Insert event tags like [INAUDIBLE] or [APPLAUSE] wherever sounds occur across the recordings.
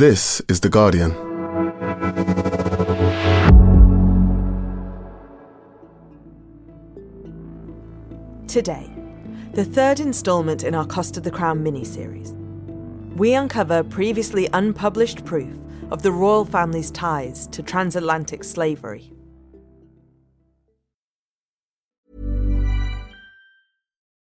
This is The Guardian. Today, the third instalment in our Cost of the Crown mini-series. We uncover previously unpublished proof of the royal family's ties to transatlantic slavery.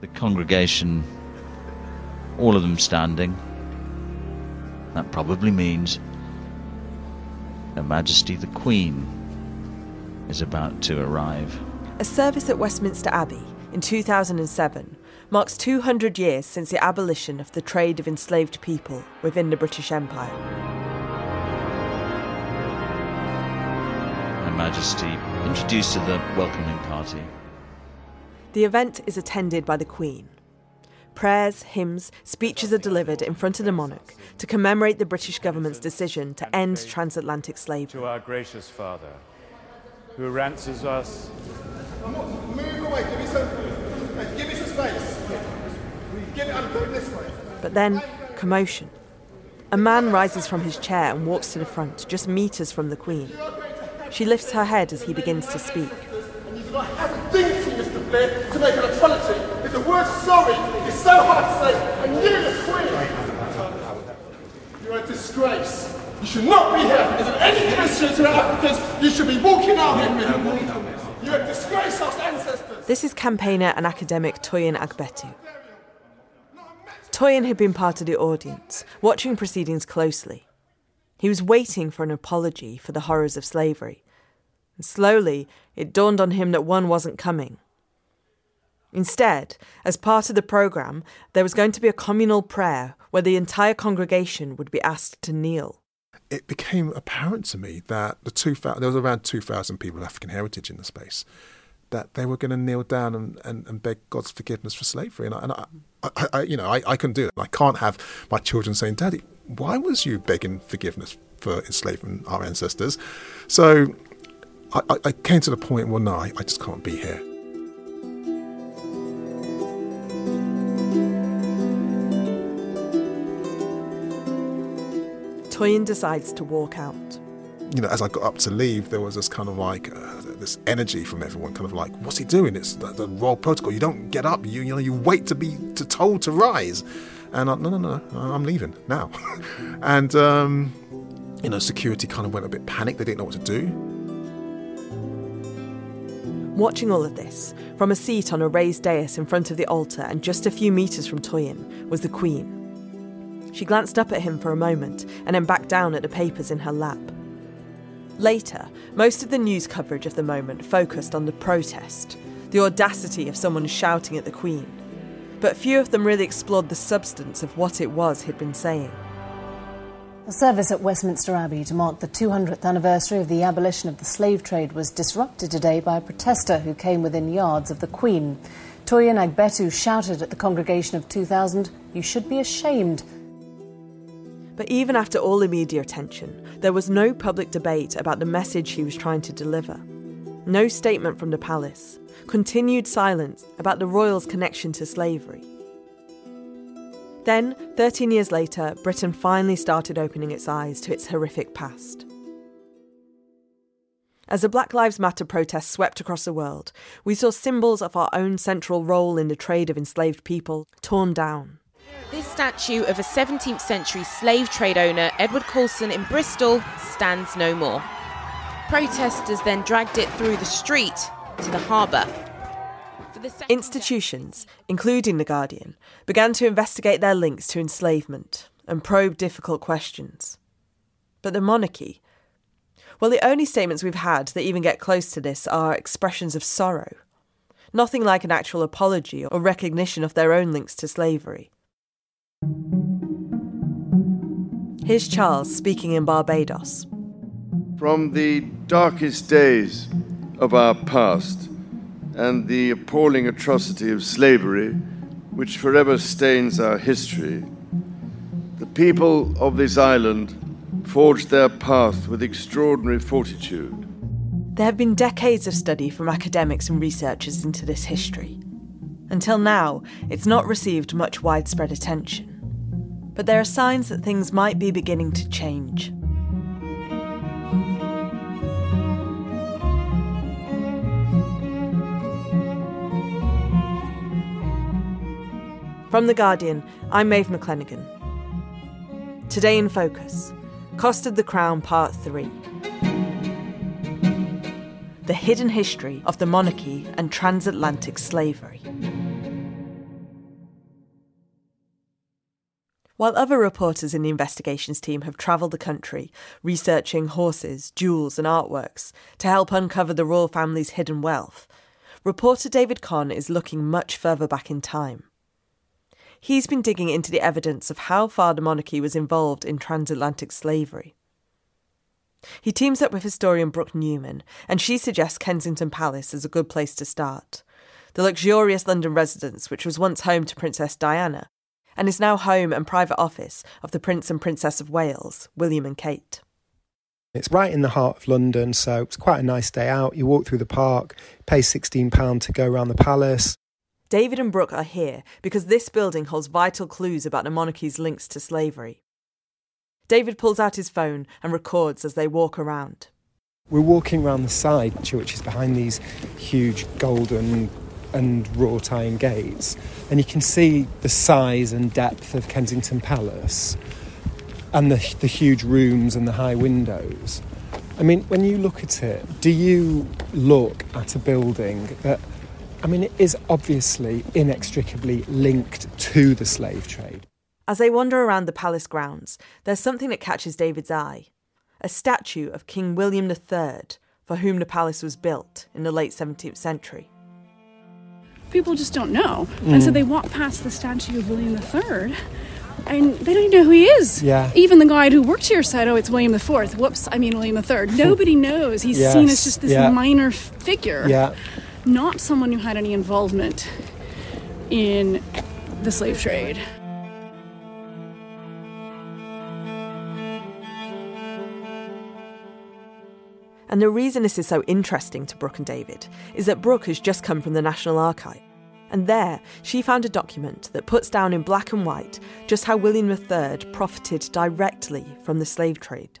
The congregation, all of them standing. That probably means Her Majesty the Queen is about to arrive. A service at Westminster Abbey in 2007 marks 200 years since the abolition of the trade of enslaved people within the British Empire. Her Majesty introduced to the welcoming party. The event is attended by the Queen. Prayers, hymns, speeches are delivered in front of the monarch to commemorate the British government's decision to end transatlantic slavery. To our gracious Father, who ransoms us. Move away, give me some, give me some space. Give it, I'm this way. But then, commotion. A man rises from his chair and walks to the front, just metres from the Queen. She lifts her head as he begins to speak. Blair, to make an apology. If the word sorry is so hard to say, and you're the Queen, you're a disgrace. You should not be here. If any Christians who are Africans, you should be walking out here with them. You're a disgrace, our ancestors. This is campaigner and academic Toyin Agbetu. Toyin had been part of the audience, watching proceedings closely. He was waiting for an apology for the horrors of slavery. And slowly, it dawned on him that one wasn't coming. Instead, as part of the programme, there was going to be a communal prayer where the entire congregation would be asked to kneel. It became apparent to me that the two there was around 2,000 people of African heritage in the space, that they were going to kneel down and, and, and beg God's forgiveness for slavery. And I, and I, I, I you know, I, I couldn't do that. I can't have my children saying, Daddy, why was you begging forgiveness for enslaving our ancestors? So I, I came to the point, well, no, I, I just can't be here. Toyin decides to walk out. You know, as I got up to leave, there was this kind of like uh, this energy from everyone, kind of like, "What's he doing? It's the, the royal protocol. You don't get up. You you know, you wait to be to told to rise." And I, no, no, no, I'm leaving now. [LAUGHS] and um, you know, security kind of went a bit panicked. They didn't know what to do. Watching all of this, from a seat on a raised dais in front of the altar and just a few metres from Toyin, was the Queen. She glanced up at him for a moment and then back down at the papers in her lap. Later, most of the news coverage of the moment focused on the protest, the audacity of someone shouting at the Queen. But few of them really explored the substance of what it was he'd been saying. A service at Westminster Abbey to mark the 200th anniversary of the abolition of the slave trade was disrupted today by a protester who came within yards of the Queen. Toyin Agbetu shouted at the congregation of 2,000, You should be ashamed. But even after all the media attention, there was no public debate about the message he was trying to deliver. No statement from the palace. Continued silence about the royals' connection to slavery. Then, 13 years later, Britain finally started opening its eyes to its horrific past. As the Black Lives Matter protests swept across the world, we saw symbols of our own central role in the trade of enslaved people torn down. This statue of a 17th century slave trade owner, Edward Colston, in Bristol, stands no more. Protesters then dragged it through the street to the harbour. Institutions, including The Guardian, began to investigate their links to enslavement and probe difficult questions. But the monarchy, well, the only statements we've had that even get close to this are expressions of sorrow. nothing like an actual apology or recognition of their own links to slavery. Here's Charles speaking in Barbados. From the darkest days of our past and the appalling atrocity of slavery, which forever stains our history, the people of this island forged their path with extraordinary fortitude. There have been decades of study from academics and researchers into this history. Until now, it's not received much widespread attention but there are signs that things might be beginning to change. From The Guardian, I'm Maeve McClenaghan. Today in Focus Cost of the Crown Part 3 The Hidden History of the Monarchy and Transatlantic Slavery. While other reporters in the investigations team have travelled the country, researching horses, jewels, and artworks to help uncover the royal family's hidden wealth, reporter David Conn is looking much further back in time. He's been digging into the evidence of how far the monarchy was involved in transatlantic slavery. He teams up with historian Brooke Newman, and she suggests Kensington Palace is a good place to start. The luxurious London residence, which was once home to Princess Diana, and is now home and private office of the Prince and Princess of Wales, William and Kate. It's right in the heart of London, so it's quite a nice day out. You walk through the park, pay £16 to go around the palace. David and Brooke are here because this building holds vital clues about the monarchy's links to slavery. David pulls out his phone and records as they walk around. We're walking around the side, which is behind these huge golden and wrought iron gates, and you can see the size and depth of Kensington Palace and the, the huge rooms and the high windows. I mean, when you look at it, do you look at a building that, I mean, it is obviously inextricably linked to the slave trade? As they wander around the palace grounds, there's something that catches David's eye a statue of King William III, for whom the palace was built in the late 17th century people just don't know. Mm. And so they walk past the statue of William III and they don't even know who he is. Yeah. Even the guy who worked here said, "Oh, it's William the Fourth. Whoops, I mean William the Third. [LAUGHS] Nobody knows. He's yes. seen as just this yeah. minor figure. Yeah. Not someone who had any involvement in the slave trade. And the reason this is so interesting to Brooke and David is that Brooke has just come from the National Archive. And there, she found a document that puts down in black and white just how William III profited directly from the slave trade.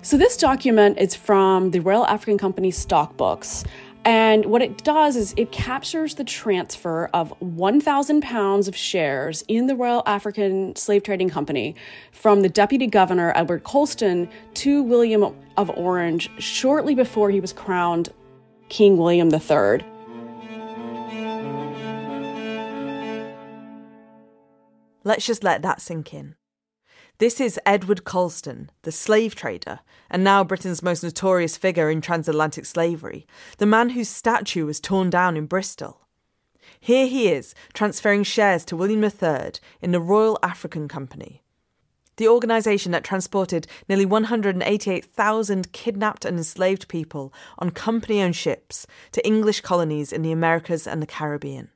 So, this document is from the Royal African Company stock books. And what it does is it captures the transfer of 1,000 pounds of shares in the Royal African Slave Trading Company from the Deputy Governor Edward Colston to William of Orange shortly before he was crowned King William III. Let's just let that sink in. This is Edward Colston, the slave trader, and now Britain's most notorious figure in transatlantic slavery, the man whose statue was torn down in Bristol. Here he is, transferring shares to William III in the Royal African Company, the organisation that transported nearly 188,000 kidnapped and enslaved people on company owned ships to English colonies in the Americas and the Caribbean.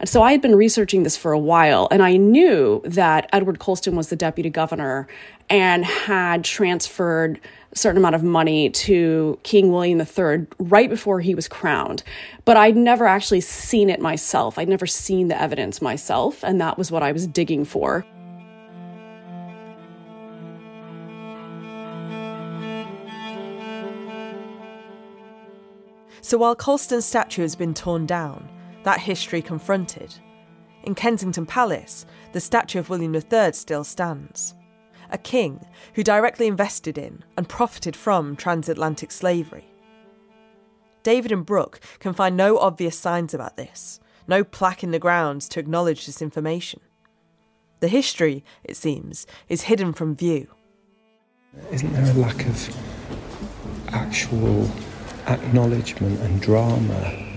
And so I had been researching this for a while, and I knew that Edward Colston was the deputy governor and had transferred a certain amount of money to King William III right before he was crowned. But I'd never actually seen it myself. I'd never seen the evidence myself, and that was what I was digging for. So while Colston's statue has been torn down, that history confronted. In Kensington Palace, the statue of William III still stands. A king who directly invested in and profited from transatlantic slavery. David and Brooke can find no obvious signs about this, no plaque in the grounds to acknowledge this information. The history, it seems, is hidden from view. Isn't there a lack of actual acknowledgement and drama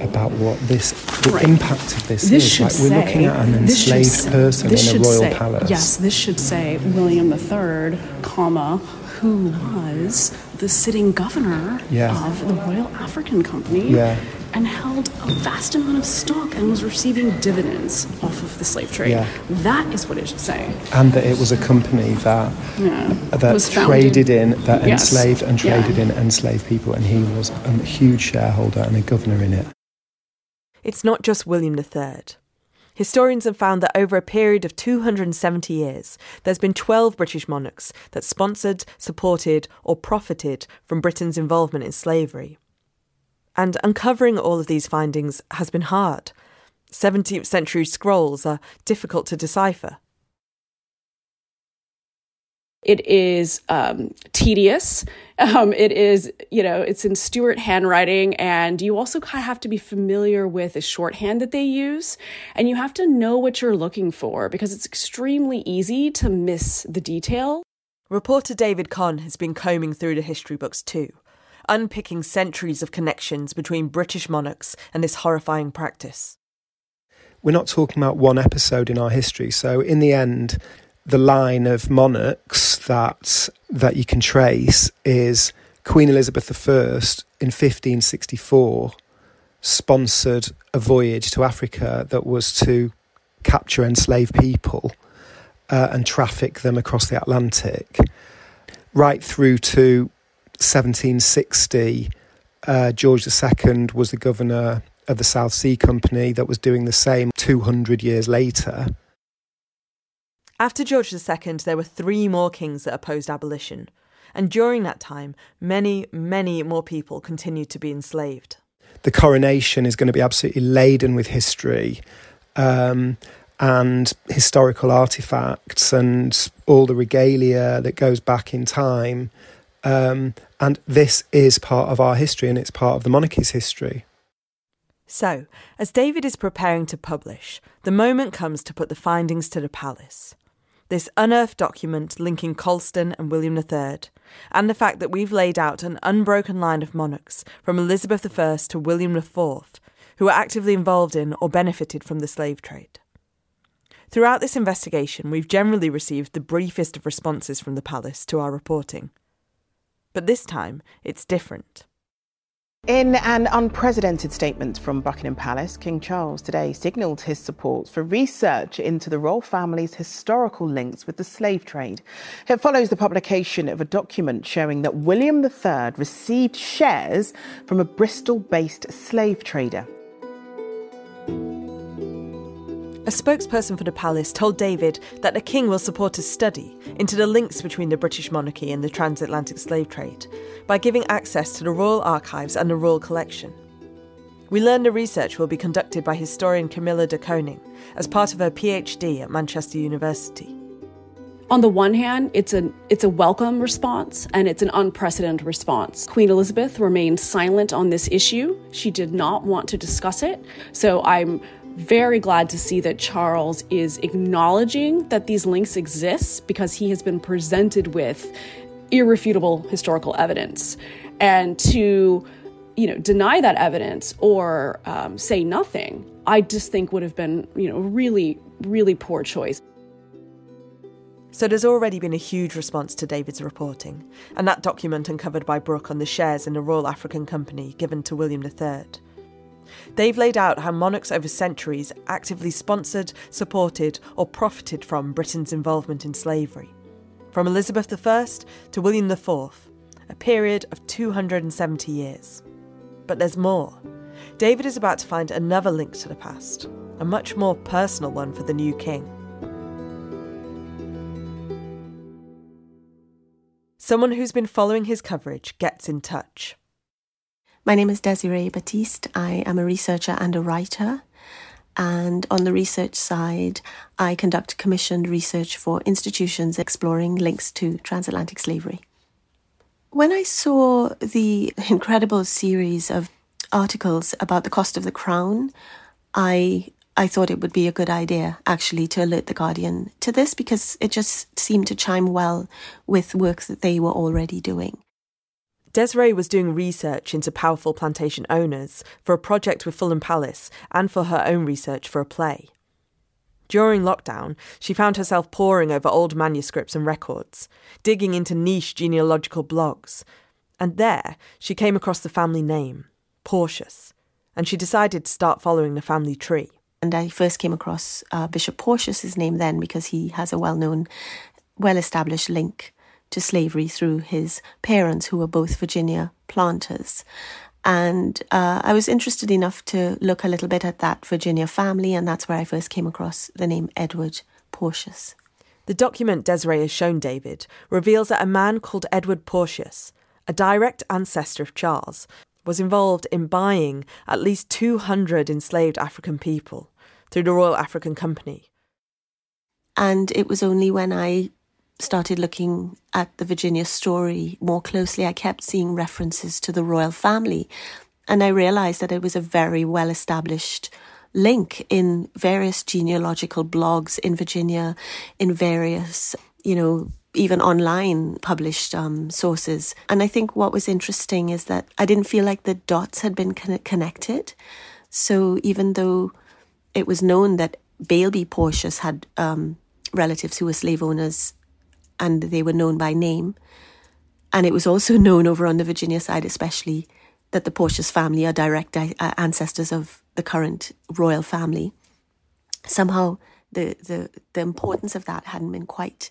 about what this the Right. impact of this, This is. Like we're say, looking at an enslaved person in a should royal say- palace. Yes, this should say William III, comma, who was the sitting governor Yeah. of the Royal African Company Yeah. and held a vast amount of stock and was receiving dividends off of the slave trade. Yeah. That is what it should say. and that it was a company that Yeah. that Was traded in that Yes. enslaved and Yeah. traded in enslaved people, and he was a huge shareholder and a governor in it. It's not just William III. Historians have found that over a period of 270 years, there's been 12 British monarchs that sponsored, supported, or profited from Britain's involvement in slavery. And uncovering all of these findings has been hard. 17th century scrolls are difficult to decipher. It is um, tedious. Um, it is, you know, it's in Stuart handwriting, and you also kind of have to be familiar with the shorthand that they use, and you have to know what you're looking for because it's extremely easy to miss the detail. Reporter David Conn has been combing through the history books too, unpicking centuries of connections between British monarchs and this horrifying practice. We're not talking about one episode in our history, so in the end, the line of monarchs that that you can trace is Queen Elizabeth I in 1564 sponsored a voyage to Africa that was to capture enslaved people uh, and traffic them across the Atlantic, right through to 1760. Uh, George II was the governor of the South Sea Company that was doing the same 200 years later. After George II, there were three more kings that opposed abolition, and during that time, many, many more people continued to be enslaved. The coronation is going to be absolutely laden with history um, and historical artifacts and all the regalia that goes back in time. Um, and this is part of our history and it's part of the monarchy's history. So, as David is preparing to publish, the moment comes to put the findings to the palace. This unearthed document linking Colston and William III, and the fact that we've laid out an unbroken line of monarchs from Elizabeth I to William IV who were actively involved in or benefited from the slave trade. Throughout this investigation, we've generally received the briefest of responses from the palace to our reporting. But this time, it's different. In an unprecedented statement from Buckingham Palace, King Charles today signalled his support for research into the royal family's historical links with the slave trade. It follows the publication of a document showing that William III received shares from a Bristol based slave trader. A spokesperson for the palace told David that the king will support a study into the links between the British monarchy and the transatlantic slave trade by giving access to the royal archives and the royal collection. We learned the research will be conducted by historian Camilla de Koning as part of her PhD at Manchester University. On the one hand, it's a it's a welcome response and it's an unprecedented response. Queen Elizabeth remained silent on this issue. She did not want to discuss it. So I'm very glad to see that Charles is acknowledging that these links exist because he has been presented with irrefutable historical evidence. And to you know deny that evidence or um, say nothing, I just think would have been you know really really poor choice. So there's already been a huge response to David's reporting, and that document uncovered by Brooke on the shares in the Royal African Company given to William III. They've laid out how monarchs over centuries actively sponsored, supported, or profited from Britain's involvement in slavery. From Elizabeth I to William IV, a period of 270 years. But there's more. David is about to find another link to the past, a much more personal one for the new king. Someone who's been following his coverage gets in touch. My name is Desiree Baptiste. I am a researcher and a writer. And on the research side, I conduct commissioned research for institutions exploring links to transatlantic slavery. When I saw the [LAUGHS] incredible series of articles about the cost of the crown, I I thought it would be a good idea actually to alert the Guardian to this because it just seemed to chime well with work that they were already doing. Desiree was doing research into powerful plantation owners for a project with Fulham Palace and for her own research for a play. During lockdown, she found herself poring over old manuscripts and records, digging into niche genealogical blogs. And there, she came across the family name, Porteus, and she decided to start following the family tree. And I first came across uh, Bishop Porteus's name then because he has a well known, well established link to slavery through his parents, who were both Virginia planters. And uh, I was interested enough to look a little bit at that Virginia family, and that's where I first came across the name Edward Porteus. The document Desiree has shown David reveals that a man called Edward Porteus, a direct ancestor of Charles, was involved in buying at least 200 enslaved African people through the Royal African Company. And it was only when I started looking at the Virginia story more closely, I kept seeing references to the royal family. And I realized that it was a very well established link in various genealogical blogs in Virginia, in various, you know, even online published um, sources. And I think what was interesting is that I didn't feel like the dots had been con- connected. So even though it was known that Beilby Porteus had um, relatives who were slave owners and they were known by name. And it was also [LAUGHS] known over on the Virginia side, especially, that the Porteus family are direct uh, ancestors of the current royal family. Somehow, the, the, the importance of that hadn't been quite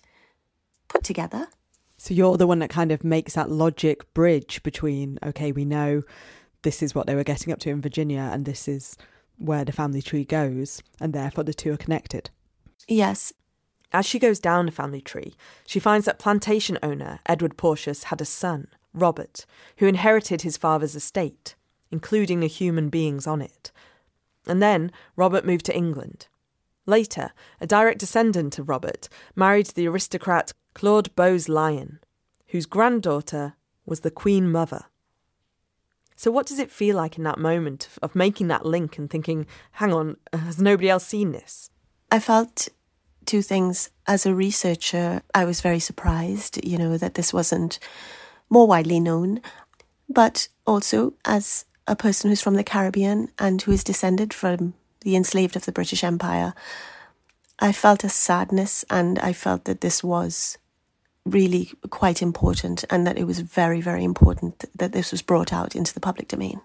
put together. So you're the one that kind of makes that logic bridge between, okay, we know this is what they were getting up to in Virginia and this is where the family tree goes, and therefore the two are connected. Yes, as she goes down the family tree, she finds that plantation owner Edward Porteus had a son, Robert, who inherited his father's estate, including the human beings on it. And then Robert moved to England. Later, a direct descendant of Robert married the aristocrat Claude Bowes Lyon, whose granddaughter was the Queen Mother. So, what does it feel like in that moment of making that link and thinking, hang on, has nobody else seen this? I felt two things. As a researcher, I was very surprised, you know, that this wasn't more widely known. But also, as a person who's from the Caribbean and who is descended from the enslaved of the British Empire, I felt a sadness and I felt that this was really quite important and that it was very, very important that this was brought out into the public domain.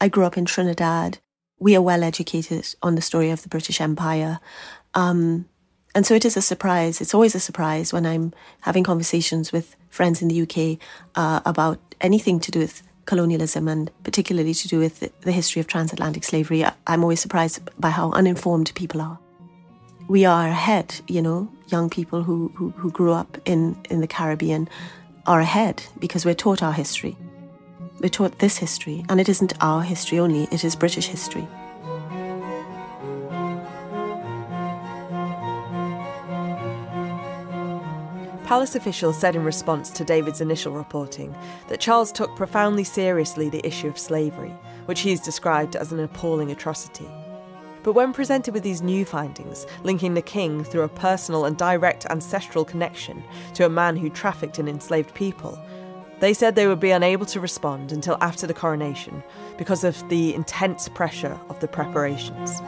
I grew up in Trinidad. We are well educated on the story of the British Empire. Um, and so it is a surprise. It's always a surprise when I'm having conversations with friends in the UK uh, about anything to do with colonialism and particularly to do with the history of transatlantic slavery. I'm always surprised by how uninformed people are. We are ahead, you know, young people who, who, who grew up in, in the Caribbean are ahead because we're taught our history. We're taught this history, and it isn't our history only, it is British history. Palace officials said in response to David's initial reporting that Charles took profoundly seriously the issue of slavery, which he's described as an appalling atrocity. But when presented with these new findings, linking the king through a personal and direct ancestral connection to a man who trafficked in enslaved people, they said they would be unable to respond until after the coronation because of the intense pressure of the preparations.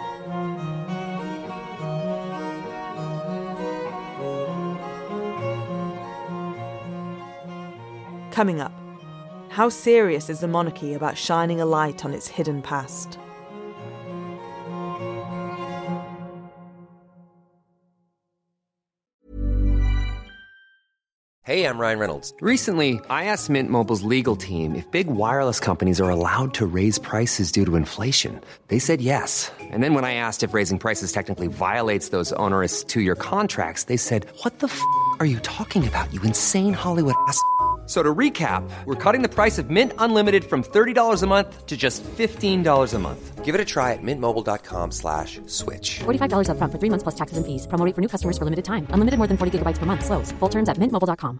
Coming up, how serious is the monarchy about shining a light on its hidden past? Hey, I'm Ryan Reynolds. Recently, I asked Mint Mobile's legal team if big wireless companies are allowed to raise prices due to inflation. They said yes. And then when I asked if raising prices technically violates those onerous two year contracts, they said, What the f are you talking about, you insane Hollywood ass? So to recap, we're cutting the price of Mint Unlimited from $30 a month to just $15 a month. Give it a try at mintmobile.com slash switch. $45 up front for three months plus taxes and fees. Promoting for new customers for limited time. Unlimited more than 40 gigabytes per month. Slows. Full terms at mintmobile.com.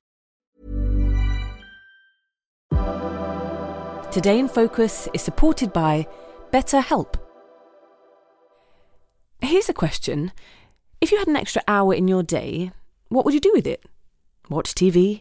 Today in Focus is supported by BetterHelp. Here's a question. If you had an extra hour in your day, what would you do with it? Watch TV?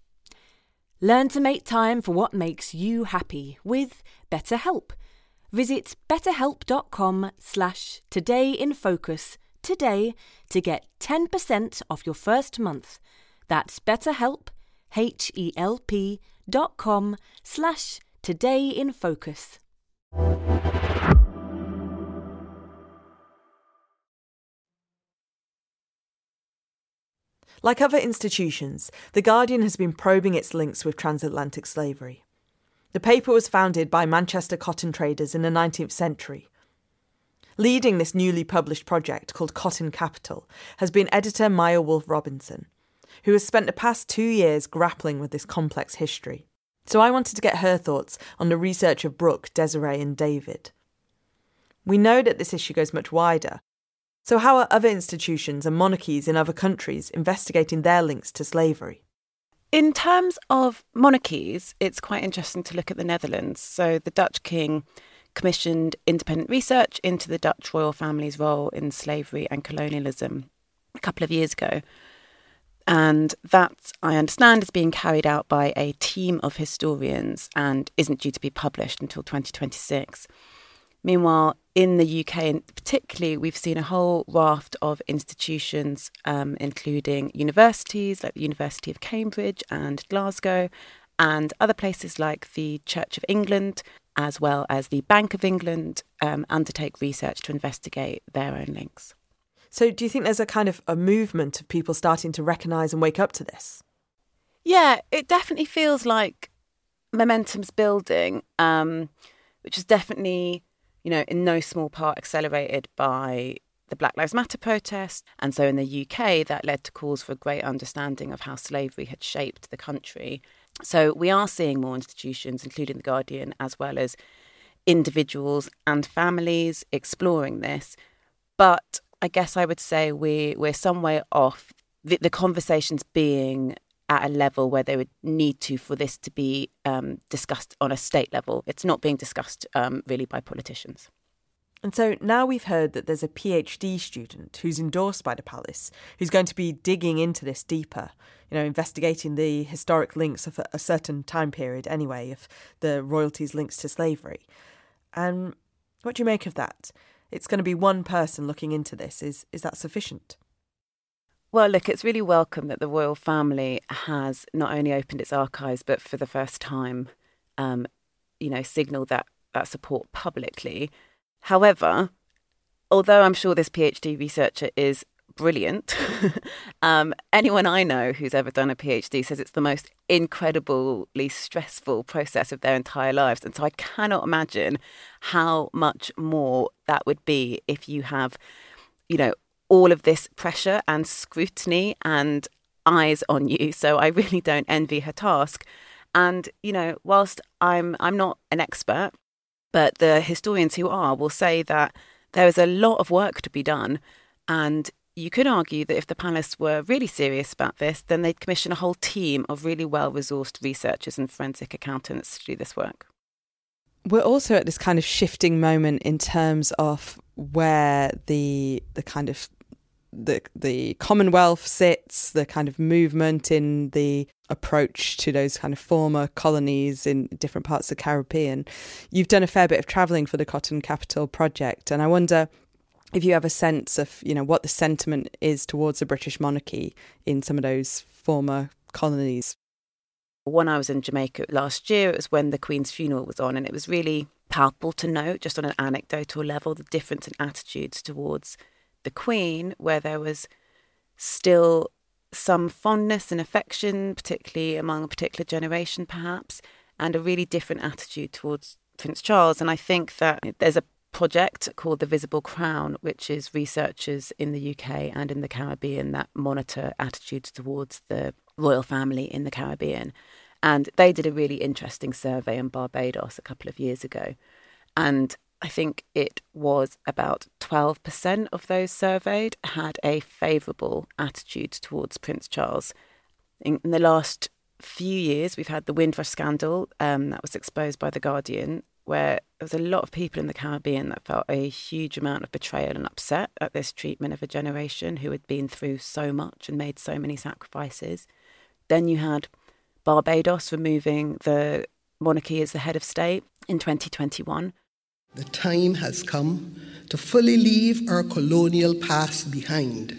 Learn to make time for what makes you happy with BetterHelp. Visit betterhelp.com slash todayinfocus today to get 10% off your first month. That's betterhelp, H-E-L-P dot com slash todayinfocus. Like other institutions, The Guardian has been probing its links with transatlantic slavery. The paper was founded by Manchester cotton traders in the 19th century. Leading this newly published project called Cotton Capital has been editor Maya Wolfe Robinson, who has spent the past two years grappling with this complex history. So I wanted to get her thoughts on the research of Brooke, Desiree, and David. We know that this issue goes much wider, so, how are other institutions and monarchies in other countries investigating their links to slavery? In terms of monarchies, it's quite interesting to look at the Netherlands. So, the Dutch king commissioned independent research into the Dutch royal family's role in slavery and colonialism a couple of years ago. And that, I understand, is being carried out by a team of historians and isn't due to be published until 2026. Meanwhile, in the UK, and particularly, we've seen a whole raft of institutions, um, including universities like the University of Cambridge and Glasgow, and other places like the Church of England, as well as the Bank of England, um, undertake research to investigate their own links. So, do you think there's a kind of a movement of people starting to recognise and wake up to this? Yeah, it definitely feels like momentum's building, um, which is definitely you know, in no small part accelerated by the Black Lives Matter protest. And so in the UK, that led to calls for a great understanding of how slavery had shaped the country. So we are seeing more institutions, including The Guardian, as well as individuals and families exploring this. But I guess I would say we, we're some way off the, the conversations being at a level where they would need to for this to be um, discussed on a state level. It's not being discussed um, really by politicians. And so now we've heard that there's a PhD student who's endorsed by the palace who's going to be digging into this deeper, you know, investigating the historic links of a certain time period anyway, of the royalties' links to slavery. And what do you make of that? It's going to be one person looking into this. Is is that sufficient? Well, look, it's really welcome that the royal family has not only opened its archives, but for the first time, um, you know, signalled that, that support publicly. However, although I'm sure this PhD researcher is brilliant, [LAUGHS] um, anyone I know who's ever done a PhD says it's the most incredibly stressful process of their entire lives. And so I cannot imagine how much more that would be if you have, you know, all of this pressure and scrutiny and eyes on you. So I really don't envy her task. And you know, whilst I'm I'm not an expert, but the historians who are will say that there is a lot of work to be done, and you could argue that if the palace were really serious about this, then they'd commission a whole team of really well resourced researchers and forensic accountants to do this work. We're also at this kind of shifting moment in terms of where the the kind of the the Commonwealth sits, the kind of movement in the approach to those kind of former colonies in different parts of the Caribbean. You've done a fair bit of travelling for the Cotton Capital project, and I wonder if you have a sense of you know what the sentiment is towards the British monarchy in some of those former colonies. When I was in Jamaica last year, it was when the Queen's funeral was on, and it was really palpable to note, just on an anecdotal level, the difference in attitudes towards the Queen, where there was still some fondness and affection, particularly among a particular generation, perhaps, and a really different attitude towards Prince Charles. And I think that there's a project called The Visible Crown, which is researchers in the UK and in the Caribbean that monitor attitudes towards the royal family in the Caribbean. And they did a really interesting survey in Barbados a couple of years ago. And I think it was about 12% of those surveyed had a favourable attitude towards Prince Charles. In, in, the last few years, we've had the Windrush scandal um, that was exposed by The Guardian, where there was a lot of people in the Caribbean that felt a huge amount of betrayal and upset at this treatment of a generation who had been through so much and made so many sacrifices. Then you had Barbados removing the monarchy as the head of state in 2021. The time has come to fully leave our colonial past behind.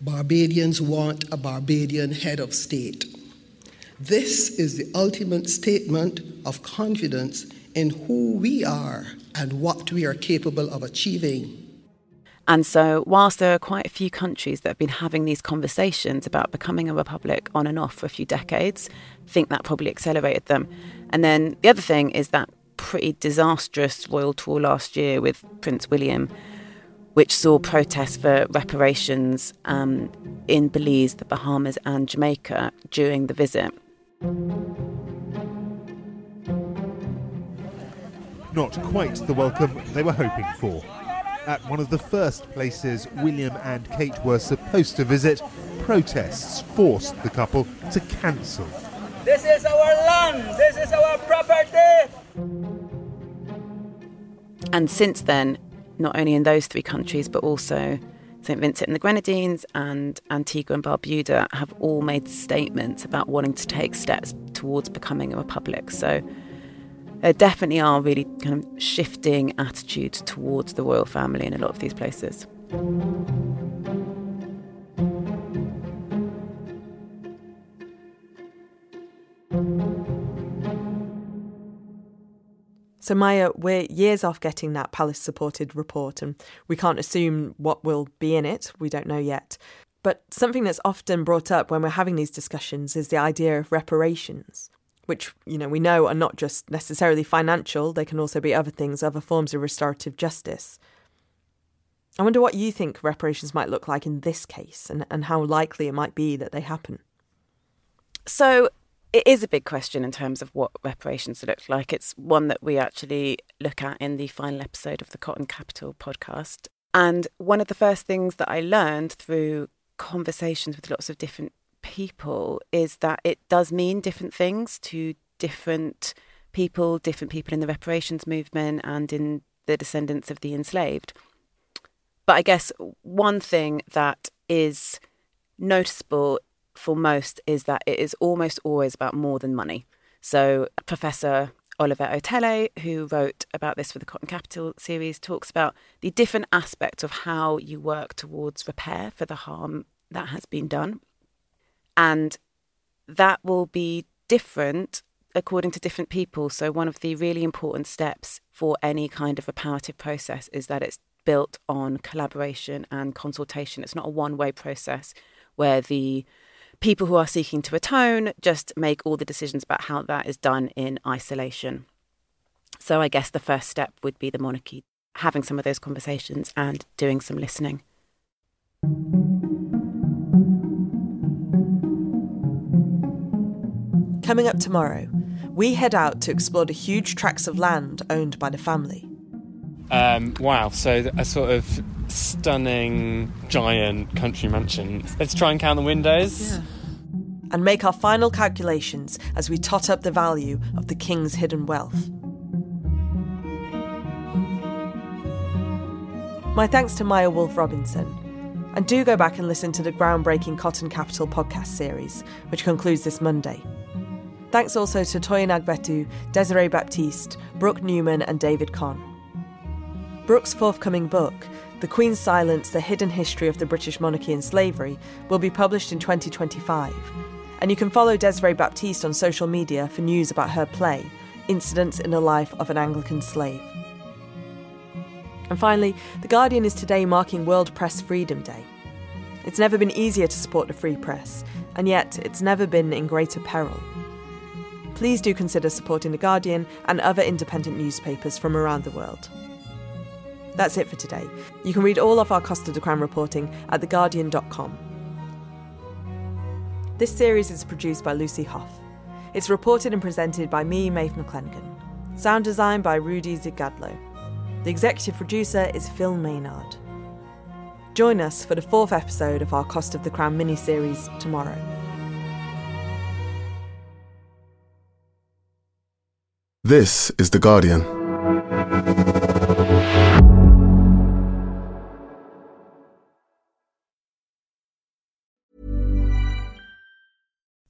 Barbadians want a Barbadian head of state. This is the ultimate statement of confidence in who we are and what we are capable of achieving. And so, whilst there are quite a few countries that have been having these conversations about becoming a republic on and off for a few decades, I think that probably accelerated them. And then the other thing is that pretty disastrous royal tour last year with Prince William, which saw protests for reparations um, in Belize, the Bahamas, and Jamaica during the visit. Not quite the welcome they were hoping for. At one of the first places William and Kate were supposed to visit, protests forced the couple to cancel. This is our land, this is our property. And since then, not only in those three countries, but also St. Vincent and the Grenadines and Antigua and Barbuda have all made statements about wanting to take steps towards becoming a republic. So there definitely are really kind of shifting attitudes towards the royal family in a lot of these places. So, Maya, we're years off getting that palace supported report, and we can't assume what will be in it. We don't know yet. But something that's often brought up when we're having these discussions is the idea of reparations, which, you know, we know are not just necessarily financial, they can also be other things, other forms of restorative justice. I wonder what you think reparations might look like in this case and, and how likely it might be that they happen. So, it is a big question in terms of what reparations look like. It's one that we actually look at in the final episode of the Cotton Capital podcast. And one of the first things that I learned through conversations with lots of different people is that it does mean different things to different people, different people in the reparations movement and in the descendants of the enslaved. But I guess one thing that is noticeable for most is that it is almost always about more than money. So, Professor Olivette Otele, who wrote about this for the Cotton Capital series, talks about the different aspects of how you work towards repair for the harm that has been done. And that will be different according to different people. So, one of the really important steps for any kind of reparative process is that it's built on collaboration and consultation. It's not a one way process where the people who are seeking to atone just make all the decisions about how that is done in isolation. So I guess the first step would be the monarchy having some of those conversations and doing some listening. Coming up tomorrow, we head out to explore the huge tracts of land owned by the family. Um, wow, so a sort of stunning, giant country mansion. Let's try and count the windows. Yeah. And make our final calculations as we tot up the value of the king's hidden wealth. My thanks to Maya Wolfe Robinson. And do go back and listen to the groundbreaking Cotton Capital podcast series, which concludes this Monday. Thanks also to Toyin Agbetu, Desiree Baptiste, Brooke Newman, and David Conn. Brooke's forthcoming book, The Queen's Silence The Hidden History of the British Monarchy and Slavery, will be published in 2025. And you can follow Desiree Baptiste on social media for news about her play, Incidents in the Life of an Anglican Slave. And finally, The Guardian is today marking World Press Freedom Day. It's never been easier to support the free press, and yet it's never been in greater peril. Please do consider supporting The Guardian and other independent newspapers from around the world. That's it for today. You can read all of our Cost of the Crown reporting at theguardian.com. This series is produced by Lucy Hough. It's reported and presented by me, Maeve McClenaghan. Sound design by Rudy Zigadlo. The executive producer is Phil Maynard. Join us for the fourth episode of our Cost of the Crown mini series tomorrow. This is The Guardian.